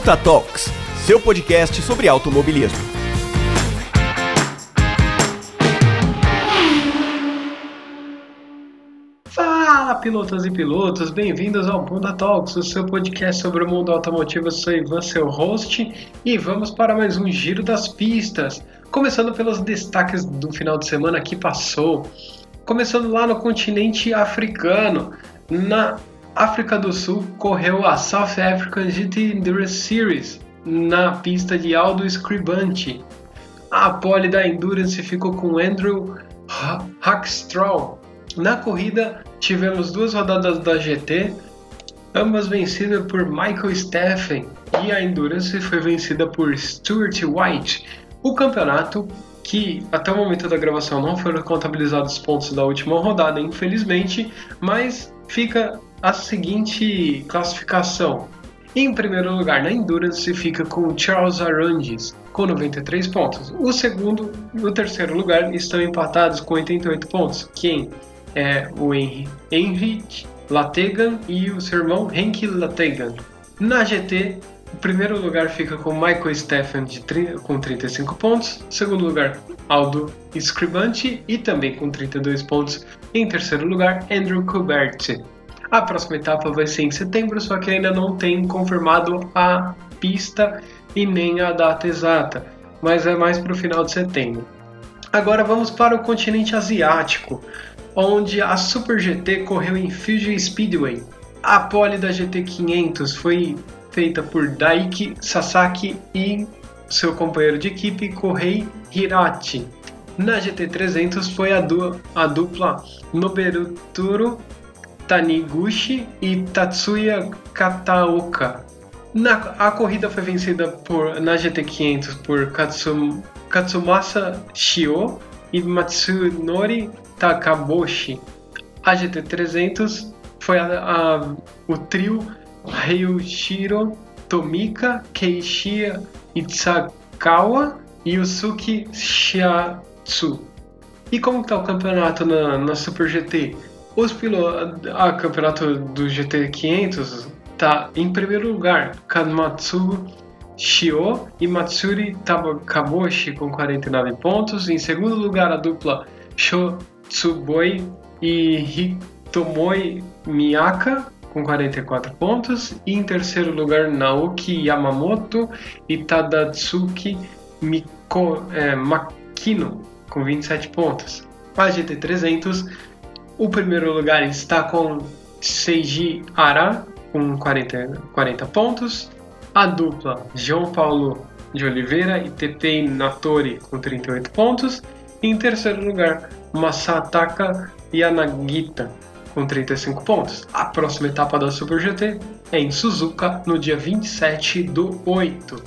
Punta Talks, seu podcast sobre automobilismo. Fala, pilotos e pilotos, bem-vindos ao Punta Talks, o seu podcast sobre o mundo automotivo. Eu sou Ivan, seu host, e vamos para mais um giro das pistas. Começando pelos destaques do final de semana que passou. Começando lá no continente africano, na África do Sul correu a South African GT Endurance Series na pista de Aldo Scribante. A pole da Endurance ficou com Andrew Hackstraw. Na corrida tivemos duas rodadas da GT, ambas vencidas por Michael Steffen e a Endurance foi vencida por Stuart White. O campeonato que até o momento da gravação não foram contabilizados os pontos da última rodada, infelizmente, mas fica a seguinte classificação. Em primeiro lugar na Endurance fica com Charles Arandes com 93 pontos. O segundo e o terceiro lugar estão empatados com 88 pontos. Quem é o Henry, Henrik Lategan e o seu irmão Henk Lategan. Na GT, o primeiro lugar fica com Michael Stephan com 35 pontos. Segundo lugar, Aldo Scribante e também com 32 pontos. Em terceiro lugar, Andrew Colbert a próxima etapa vai ser em setembro, só que ainda não tem confirmado a pista e nem a data exata, mas é mais para o final de setembro. Agora vamos para o continente asiático, onde a Super GT correu em Fuji Speedway. A pole da GT500 foi feita por Daiki Sasaki e seu companheiro de equipe Kohei Hirati. Na GT300 foi a, du a dupla Taniguchi e Tatsuya Kataoka. Na, a corrida foi vencida por, na GT500 por Katsum, Katsumasa Shio e Matsunori Takaboshi. A GT300 foi a, a, o trio Ryushiro Tomika, Keishiya Itsakawa e Yusuke Shiatsu. E como está o campeonato na, na Super GT? Os pilotos. A campeonato do GT 500 tá em primeiro lugar Kamatsu Shio e Matsuri Takaboshi com 49 pontos. Em segundo lugar, a dupla Shotsuboi e Hitomoi Miyaka com 44 pontos. E em terceiro lugar, Naoki Yamamoto e Tadatsuki Miko, é, Makino com 27 pontos. A GT300 o primeiro lugar está com Seiji Ara, com 40, 40 pontos. A dupla João Paulo de Oliveira e Tepei Natori, com 38 pontos. E em terceiro lugar, Masataka Yanagita, com 35 pontos. A próxima etapa da Super GT é em Suzuka, no dia 27 do 8.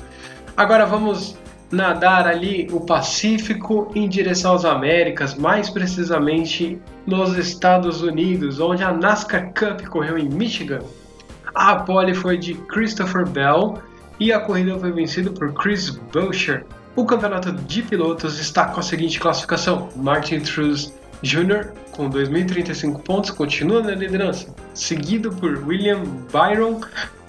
Agora vamos nadar ali o Pacífico em direção às Américas, mais precisamente nos Estados Unidos, onde a NASCAR Cup correu em Michigan. A pole foi de Christopher Bell e a corrida foi vencida por Chris Boucher. O campeonato de pilotos está com a seguinte classificação: Martin Truex Jr. com 2.035 pontos continua na liderança, seguido por William Byron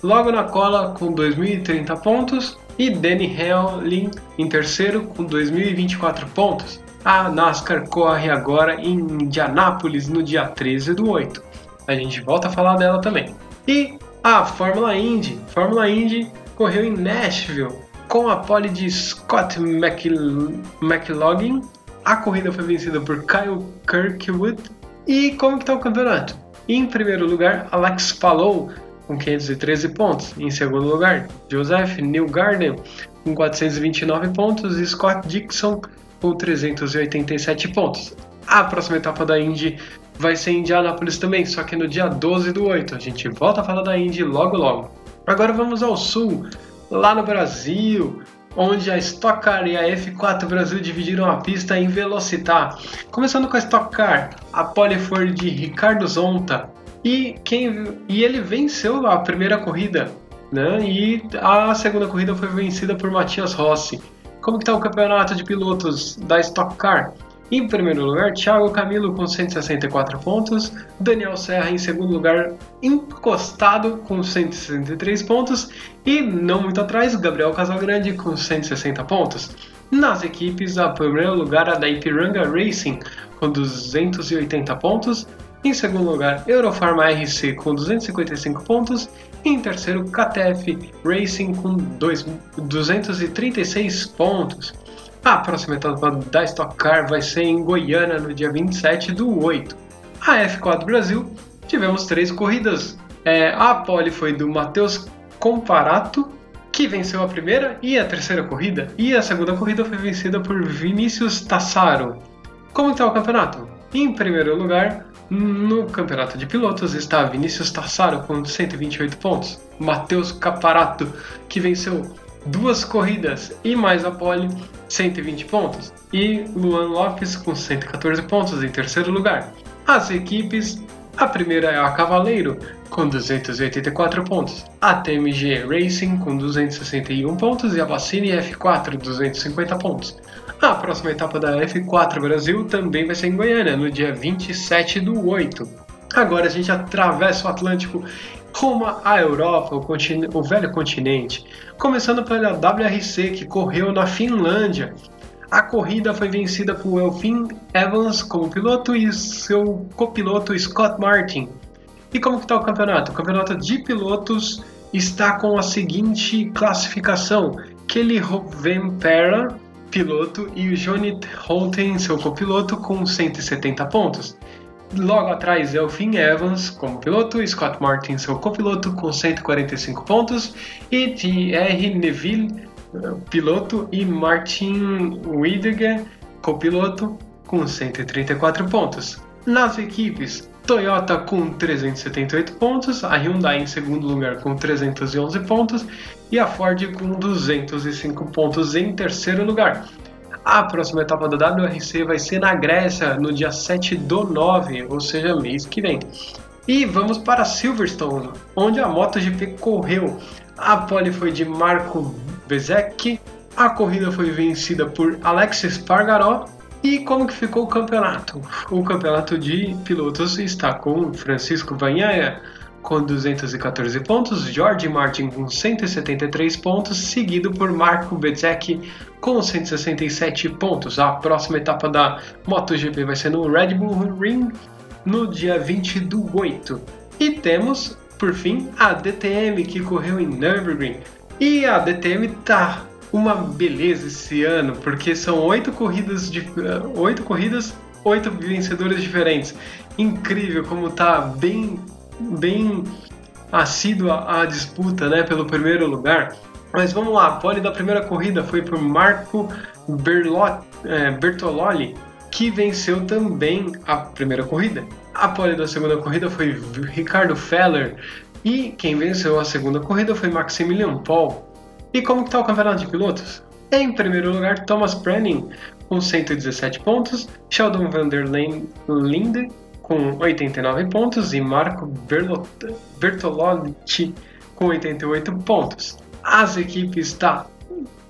logo na cola com 2.030 pontos e Danny Hamlin em terceiro com 2.024 pontos. A NASCAR corre agora em Indianápolis no dia 13 do 8. A gente volta a falar dela também. E a Fórmula Indy. Fórmula Indy correu em Nashville com a pole de Scott McLaughlin. A corrida foi vencida por Kyle Kirkwood. E como está o campeonato? Em primeiro lugar, Alex Palou com 513 pontos. Em segundo lugar, Joseph Newgarden com 429 pontos e Scott Dixon com 387 pontos. A próxima etapa da Indy vai ser em Indianápolis também, só que no dia 12 do 8. A gente volta a falar da Indy logo logo. Agora vamos ao sul, lá no Brasil, onde a Stock Car e a F4 Brasil dividiram a pista em Velocitar. Começando com a Stock Car, a pole foi de Ricardo Zonta, e, quem, e ele venceu a primeira corrida, né? E a segunda corrida foi vencida por Matias Rossi. Como está o campeonato de pilotos da Stock Car? Em primeiro lugar, Thiago Camilo com 164 pontos, Daniel Serra em segundo lugar, encostado com 163 pontos e não muito atrás, Gabriel Casagrande com 160 pontos. Nas equipes, a primeiro lugar a da Ipiranga Racing com 280 pontos, em segundo lugar, Eurofarma RC com 255 pontos. E em terceiro, KTF Racing com 236 pontos. A próxima etapa da Stock Car vai ser em Goiânia no dia 27 do 8. A F4 Brasil tivemos três corridas. É, a pole foi do Matheus Comparato, que venceu a primeira e a terceira corrida, e a segunda corrida foi vencida por Vinícius Tassaro. Como está o campeonato? Em primeiro lugar, no campeonato de pilotos está Vinícius Tassaro com 128 pontos, Matheus Caparato, que venceu duas corridas e mais a pole, 120 pontos, e Luan Lopes com 114 pontos em terceiro lugar. As equipes, a primeira é a Cavaleiro com 284 pontos, a TMG Racing com 261 pontos e a Vacine F4 250 pontos. A próxima etapa da F4 Brasil também vai ser em Goiânia, no dia 27 do 8. Agora a gente atravessa o Atlântico rumo à Europa, o, o, velho continente, começando pela WRC, que correu na Finlândia. A corrida foi vencida por Elfin Evans como piloto e seu copiloto Scott Martin. E como está o campeonato? O campeonato de pilotos está com a seguinte classificação: Kelly Rovanpera, piloto, e o Johnny Holten, seu copiloto, com 170 pontos. Logo atrás o Finn Evans como piloto, Scott Martin seu copiloto com 145 pontos e Thierry Neville piloto e Martin Whittaker copiloto com 134 pontos. Nas equipes, Toyota com 378 pontos, a Hyundai em segundo lugar com 311 pontos e a Ford com 205 pontos em terceiro lugar. A próxima etapa da WRC vai ser na Grécia, no dia 7 do 9, ou seja, mês que vem. E vamos para Silverstone, onde a MotoGP correu. A pole foi de Marco Bezek, a corrida foi vencida por Alexis Pargaró. E como que ficou o campeonato? O campeonato de pilotos está com Francisco Vanhaia com 214 pontos, George Martin com 173 pontos, seguido por Marco Bezek com 167 pontos. A próxima etapa da MotoGP vai ser no Red Bull Ring no dia 20 do 8. E temos, por fim, a DTM que correu em Nürburgring. E a DTM tá uma beleza esse ano, porque são oito corridas de oito corridas, oito vencedores diferentes. Incrível como tá bem bem assídua a disputa, né, pelo primeiro lugar. Mas vamos lá, a pole da primeira corrida foi por Marco Berlot, é, Bertololi, que venceu também a primeira corrida. A pole da segunda corrida foi Ricardo Feller e quem venceu a segunda corrida foi Maximilian Paul. E como está o campeonato de pilotos? Em primeiro lugar, Thomas Brenning com 117 pontos, Sheldon van der Linde com 89 pontos e Marco Bertolotti com 88 pontos. As equipes da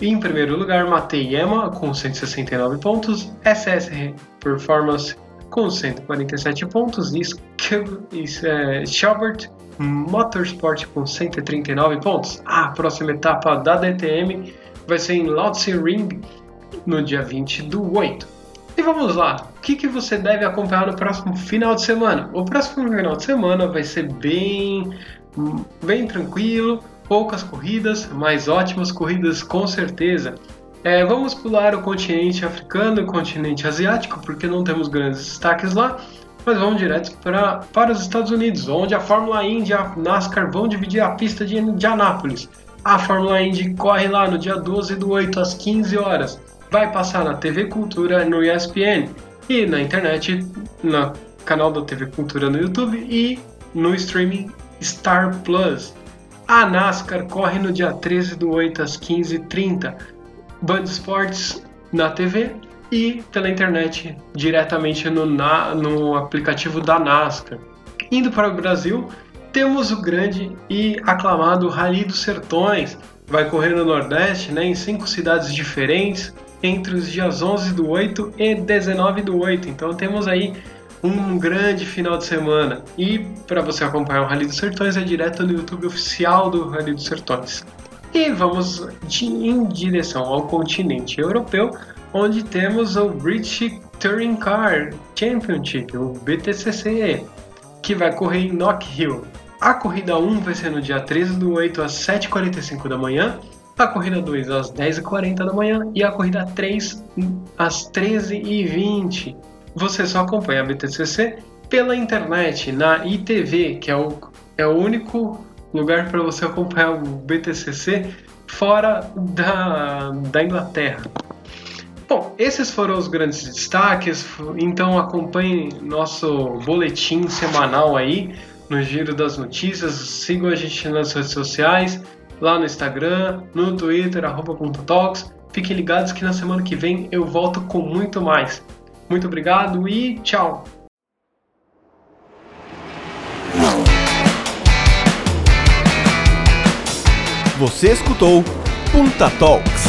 em primeiro lugar, Matei Yama com 169 pontos, SS Performance com 147 pontos e Schaubert Motorsport com 139 pontos. A próxima etapa da DTM vai ser em Lhotse Ring no dia 20 do 8. E vamos lá, o que, que você deve acompanhar no próximo final de semana? O próximo final de semana vai ser bem, bem tranquilo, poucas corridas, mas ótimas corridas com certeza. É, vamos pular o continente africano e o continente asiático, porque não temos grandes destaques lá, mas vamos direto pra, para os Estados Unidos, onde a Fórmula Indy e a NASCAR vão dividir a pista de Indianápolis. A Fórmula Indy corre lá no dia 12 do 8 às 15 horas. Vai passar na TV Cultura no ESPN e na internet, no canal da TV Cultura no YouTube e no streaming Star Plus. A NASCAR corre no dia 13 do 8 às 15h30. Band Sports na TV e pela internet diretamente no, na, no aplicativo da NASCAR. Indo para o Brasil, temos o grande e aclamado Rally dos Sertões. Vai correr no Nordeste, né, em cinco cidades diferentes, entre os dias 11 do 8 e 19 do 8. Então temos aí um grande final de semana. E para você acompanhar o Rally dos Sertões é direto no YouTube oficial do Rally dos Sertões. E vamos de, em direção ao continente europeu, onde temos o British Touring Car Championship, o BTCC, que vai correr em Knock Hill. A corrida 1 vai ser no dia 13 do 8 às 7h45 da manhã, a corrida 2 às 10h40 da manhã e a corrida 3 às 13h20. Você só acompanha a BTCC pela internet, na ITV, que é o, é o único lugar para você acompanhar o BTCC fora da, da Inglaterra. Bom, esses foram os grandes destaques, então acompanhe nosso boletim semanal aí no Giro das Notícias, sigam a gente nas redes sociais, lá no Instagram, no Twitter, arroba .talks. Fiquem ligados que na semana que vem eu volto com muito mais. Muito obrigado e tchau! Você escutou Punta Talks.